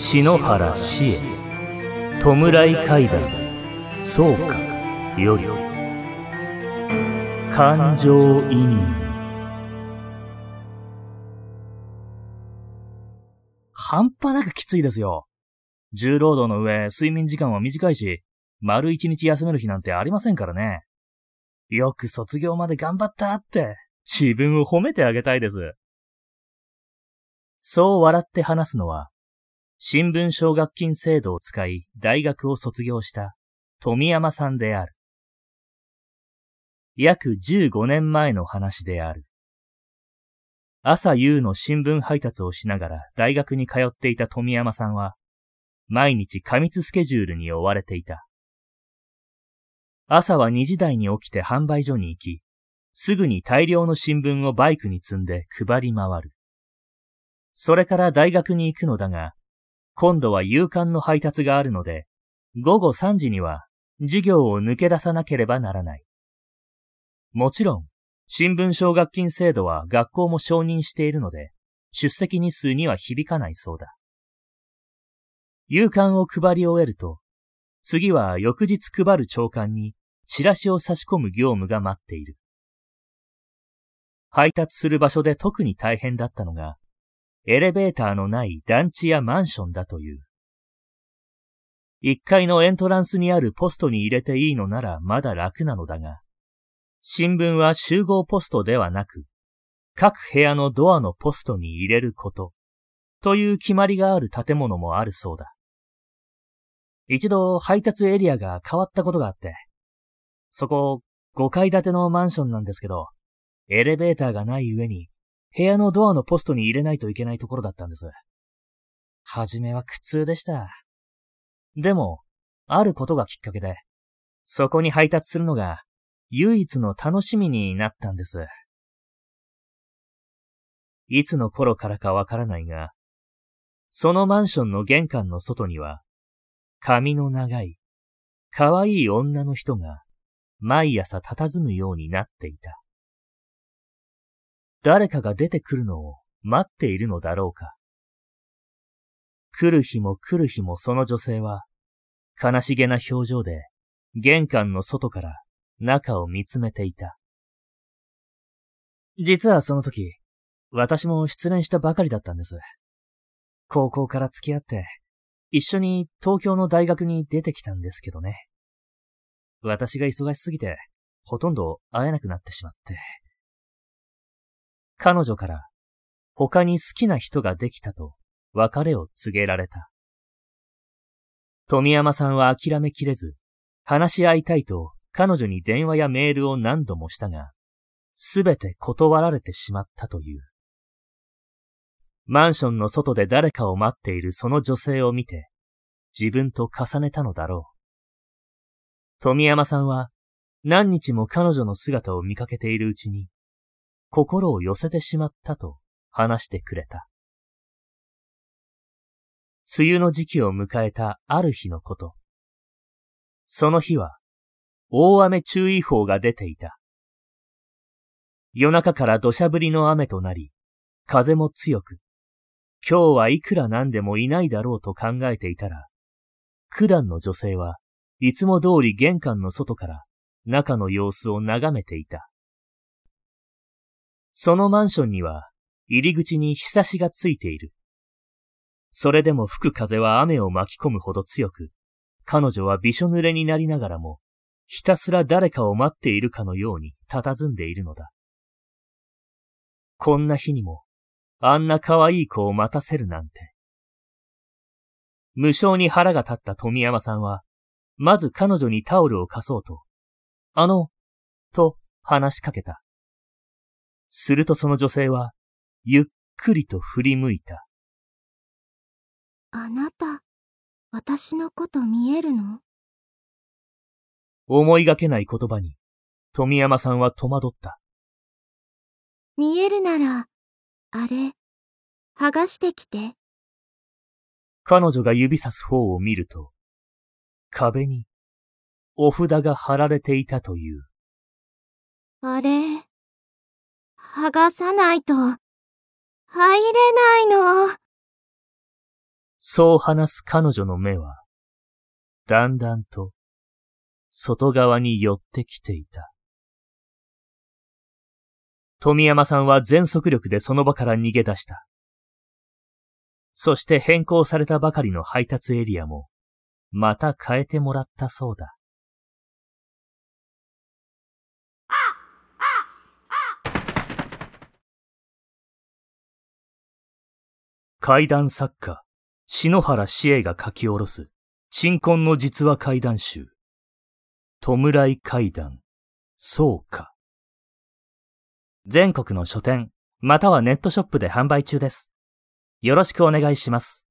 篠原死へ弔い階段総閣より感情移入半端なくきついですよ。重労働の上、睡眠時間は短いし、丸一日休める日なんてありませんからね。よく卒業まで頑張ったって、自分を褒めてあげたいです。そう笑って話すのは、新聞奨学金制度を使い大学を卒業した富山さんである。約15年前の話である。朝夕の新聞配達をしながら大学に通っていた富山さんは、毎日過密スケジュールに追われていた。朝は2時台に起きて販売所に行き、すぐに大量の新聞をバイクに積んで配り回る。それから大学に行くのだが、今度は夕刊の配達があるので、午後3時には授業を抜け出さなければならない。もちろん、新聞奨学金制度は学校も承認しているので、出席日数には響かないそうだ。夕刊を配り終えると、次は翌日配る長官にチラシを差し込む業務が待っている。配達する場所で特に大変だったのが、エレベーターのない団地やマンションだという。1階のエントランスにあるポストに入れていいのならまだ楽なのだが、新聞は集合ポストではなく、各部屋のドアのポストに入れること、という決まりがある建物もあるそうだ。一度配達エリアが変わったことがあって、そこ5階建てのマンションなんですけど、エレベーターがない上に、部屋のドアのポストに入れないといけないところだったんです。はじめは苦痛でした。でも、あることがきっかけで、そこに配達するのが唯一の楽しみになったんです。いつの頃からかわからないが、そのマンションの玄関の外には、髪の長い、可愛い女の人が毎朝佇むようになっていた。誰かが出てくるのを待っているのだろうか。来る日も来る日もその女性は悲しげな表情で玄関の外から中を見つめていた。実はその時、私も失恋したばかりだったんです。高校から付き合って、一緒に東京の大学に出てきたんですけどね。私が忙しすぎて、ほとんど会えなくなってしまって。彼女から、他に好きな人ができたと別れを告げられた。富山さんは諦めきれず、話し合いたいと彼女に電話やメールを何度もしたが、すべて断られてしまったという。マンションの外で誰かを待っているその女性を見て、自分と重ねたのだろう。富山さんは何日も彼女の姿を見かけているうちに、心を寄せてしまったと話してくれた。梅雨の時期を迎えたある日のこと。その日は、大雨注意報が出ていた。夜中から土砂降りの雨となり、風も強く、今日はいくらなんでもいないだろうと考えていたら、九段の女性はいつも通り玄関の外から中の様子を眺めていた。そのマンションには入り口に日差しがついている。それでも吹く風は雨を巻き込むほど強く、彼女はびしょ濡れになりながらも、ひたすら誰かを待っているかのように佇んでいるのだ。こんな日にも、あんな可愛い子を待たせるなんて。無性に腹が立った富山さんは、まず彼女にタオルを貸そうと、あの、と話しかけた。するとその女性は、ゆっくりと振り向いた。あなた、私のこと見えるの？思いがけない言葉に、富山さんは戸惑った。見えるなら、あれ、剥がしてきて。彼女が指さす方を見ると、壁にお札が貼られていたという。あれ、剥がさないと、入れないの。そう話す彼女の目は、だんだんと外側に寄ってきていた。富山さんは全速力でその場から逃げ出した。そして変更されたばかりの配達エリアも、また変えてもらったそうだ。怪談作家、篠原志恵が書き下ろす、鎮魂の実話怪談集、弔い怪談、そうか。全国の書店、またはネットショップで販売中です。よろしくお願いします。